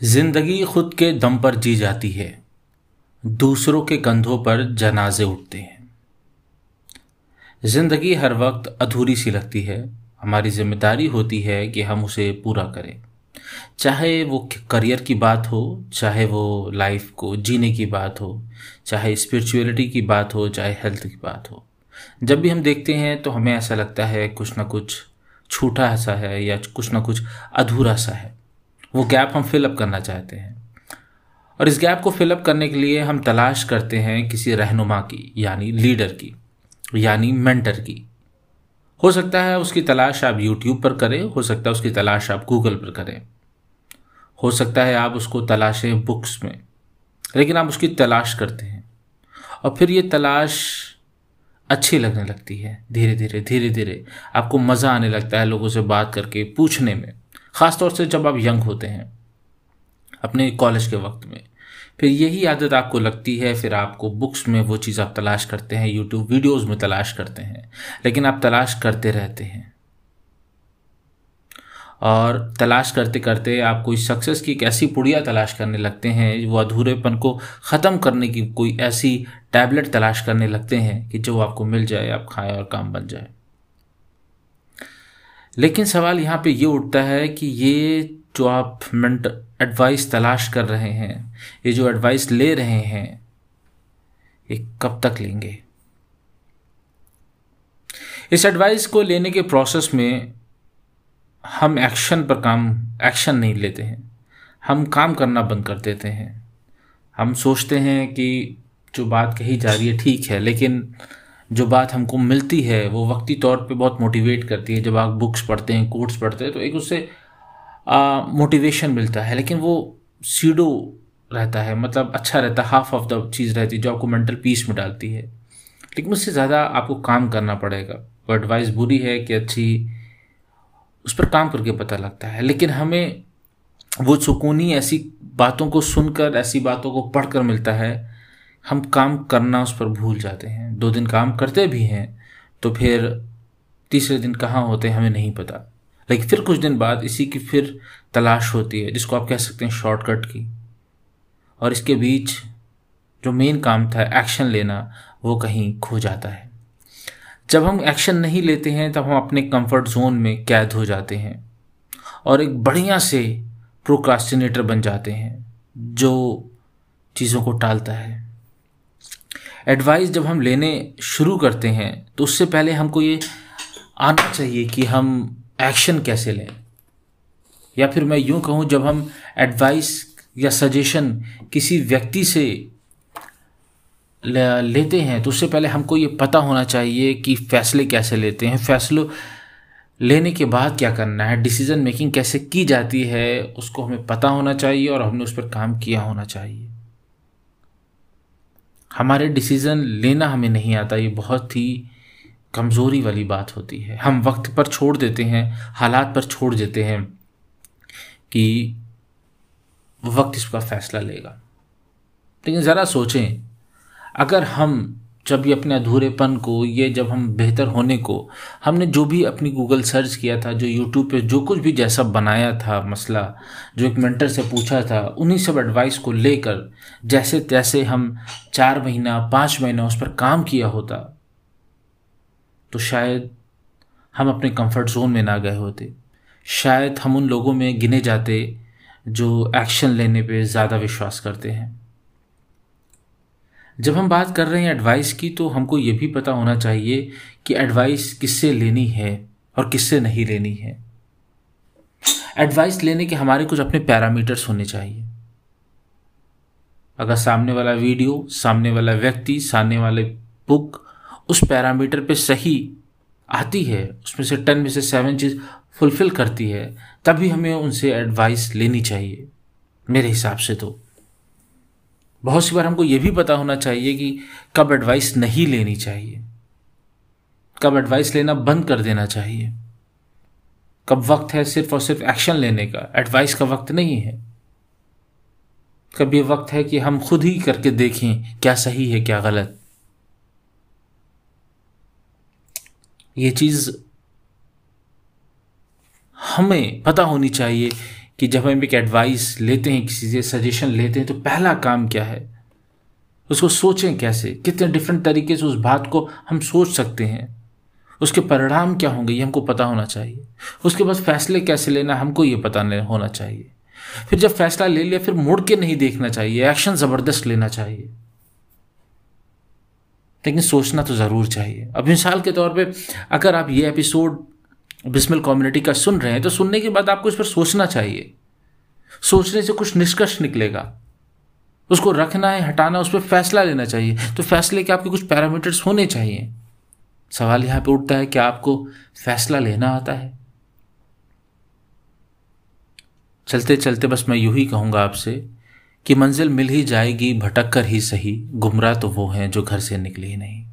ज़िंदगी खुद के दम पर जी जाती है, दूसरों के कंधों पर जनाजे उठते हैं। ज़िंदगी हर वक्त अधूरी सी लगती है, हमारी ज़िम्मेदारी होती है कि हम उसे पूरा करें। चाहे वो करियर की बात हो, चाहे वो लाइफ को जीने की बात हो, चाहे स्पिरिचुअलिटी की बात हो, चाहे हेल्थ की बात हो। जब भी हम देखते हैं तो हमें ऐसा लगता है कुछ ना कुछ छूटा सा है या कुछ ना कुछ अधूरा सा है। वो गैप हम फिलअप करना चाहते हैं। और इस गैप को फिलअप करने के लिए हम तलाश करते हैं किसी रहनुमा की, यानी लीडर की, यानी मेंटर की। हो सकता है उसकी तलाश आप यूट्यूब पर करें, हो सकता है उसकी तलाश आप गूगल पर करें। हो सकता है आप उसको तलाशें बुक्स में, लेकिन आप उसकी तलाश करते हैं। और फिर ये तलाश अच्छी लगने लगती है, धीरे धीरे धीरे धीरे। आपको मज़ा आने लगता है लोगों से बात करके, पूछने में। ख़ास तौर से जब आप यंग होते हैं, अपने कॉलेज के वक्त में। फिर यही आदत आपको लगती है, फिर आपको बुक्स में वो चीज़ आप तलाश करते हैं, यूट्यूब वीडियोज़ में तलाश करते हैं। लेकिन आप तलाश करते रहते हैं। और तलाश करते करते आप कोई सक्सेस की एक ऐसी पुड़िया तलाश करने लगते हैं, वो अधूरेपन को ख़त्म करने की कोई ऐसी टैबलेट तलाश करने लगते हैं कि जो आपको मिल जाए, आप खाएँ और काम बन जाए। लेकिन सवाल यहाँ पे ये उठता है कि ये जो आप मेंट एडवाइस तलाश कर रहे हैं, ये जो एडवाइस ले रहे हैं, ये कब तक लेंगे? इस एडवाइस को लेने के प्रोसेस में हम एक्शन पर काम एक्शन नहीं लेते हैं। हम काम करना बंद कर देते हैं। हम सोचते हैं कि जो बात कही जा रही है ठीक है, लेकिन जो बात हमको मिलती है, वो वक्ती तौर पे बहुत मोटिवेट करती है। जब आप बुक्स पढ़ते हैं कोट्स पढ़ते हैं तो एक उससे मोटिवेशन मिलता है, लेकिन वो सीडो रहता है। मतलब अच्छा रहता है हाफ़ ऑफ़ द चीज़ रहती है, जो आपको मेंटल पीस में डालती है। लेकिन उससे ज़्यादा आपको काम करना पड़ेगा। वो एडवाइस बुरी है कि अच्छी उस पर काम करके पता लगता है। लेकिन हमें वो सुकूनी ऐसी बातों को सुनकर, ऐसी बातों को पढ़कर मिलता है, हम काम करना उस पर भूल जाते हैं। दो दिन काम करते भी हैं तो फिर तीसरे दिन कहाँ होते हैं, हमें नहीं पता। लेकिन फिर कुछ दिन बाद इसी की फिर तलाश होती है, जिसको आप कह सकते हैं शॉर्टकट की। और इसके बीच जो मेन काम था एक्शन लेना, वो कहीं खो जाता है। जब हम एक्शन नहीं लेते हैं, तब हम अपने कंफर्ट जोन में कैद हो जाते हैं और एक बढ़िया से प्रोक्रास्टिनेटर बन जाते हैं, जो चीज़ों को टालता है। एडवाइस जब हम लेने शुरू करते हैं तो उससे पहले हमको ये आना चाहिए कि हम एक्शन कैसे लें। या फिर मैं यूँ कहूँ, जब हम एडवाइस या सजेशन किसी व्यक्ति से लेते हैं तो उससे पहले हमको ये पता होना चाहिए कि फ़ैसले कैसे लेते हैं। फैसलों लेने के बाद क्या करना है? डिसीज़न मेकिंग कैसे की जाती है, उसको हमें पता होना चाहिए और हमने उस पर काम किया होना चाहिए। हमारे डिसीज़न लेना हमें नहीं आता, ये बहुत ही कमज़ोरी वाली बात होती है। हम वक्त पर छोड़ देते हैं, हालात पर छोड़ देते हैं कि वक्त इसका फ़ैसला लेगा। लेकिन ज़रा सोचें अगर हम जब भी अपने अधूरेपन को, ये जब हम बेहतर होने को, हमने जो भी अपनी गूगल सर्च किया था, जो यूट्यूब पे जो कुछ भी जैसा बनाया था मसला, जो एक मेंटर से पूछा था, उन्हीं सब एडवाइस को लेकर, जैसे तैसे हम चार महीना, पाँच महीना उस पर काम किया होता तो शायद हम अपने कंफर्ट जोन में ना गए होते। शायद हम उन लोगों में गिने जाते, जो एक्शन लेने पे ज़्यादा विश्वास करते हैं। जब हम बात कर रहे हैं एडवाइस की तो हमको ये भी पता होना चाहिए कि एडवाइस किससे लेनी है और किससे नहीं लेनी है। एडवाइस लेने के हमारे कुछ अपने पैरामीटर्स होने चाहिए। अगर सामने वाला वीडियो सामने वाला व्यक्ति, सामने वाले बुक उस पैरामीटर पे सही आती है, उसमें से टेन में से सेवन चीज़ फुलफिल करती है, तभी हमें उनसे एडवाइस लेनी चाहिए, मेरे हिसाब से तो। बहुत सी बार हमको ये भी पता होना चाहिए कि कब एडवाइस नहीं लेनी चाहिए। कब एडवाइस लेना बंद कर देना चाहिए। कब वक्त है सिर्फ़ और सिर्फ़ एक्शन लेने का। एडवाइस का वक्त नहीं है। कब ये वक्त है कि हम खुद ही करके देखें क्या सही है, क्या गलत। ये चीज़ हमें पता होनी चाहिए कि जब हम एक एडवाइस लेते हैं, किसी से सजेशन लेते हैं तो पहला काम क्या है? उसको सोचें कैसे? कितने डिफरेंट तरीके से उस बात को हम सोच सकते हैं? उसके परिणाम क्या होंगे, ये हमको पता होना चाहिए। उसके बाद फैसले कैसे लेना हमको ये पता होना चाहिए। फिर जब फैसला ले लिया, फिर मुड़ के नहीं देखना चाहिए एक्शन ज़बरदस्त लेना चाहिए। लेकिन सोचना तो ज़रूर चाहिए। अब मिसाल के तौर पे, अगर आप ये एपिसोड बिस्मिल कम्युनिटी का सुन रहे हैं तो सुनने के बाद आपको इस पर सोचना चाहिए। सोचने से कुछ निष्कर्ष निकलेगा। उसको रखना है, हटाना, उस पर फैसला लेना चाहिए। तो फैसले के आपके कुछ पैरामीटर्स होने चाहिए। सवाल यहाँ पे उठता है कि आपको फैसला लेना आता है। चलते चलते बस मैं यूँ ही कहूँगा आपसे कि मंजिल मिल ही जाएगी, भटक कर ही सही। गुमराह तो वो हैं जो घर से निकले ही नहीं।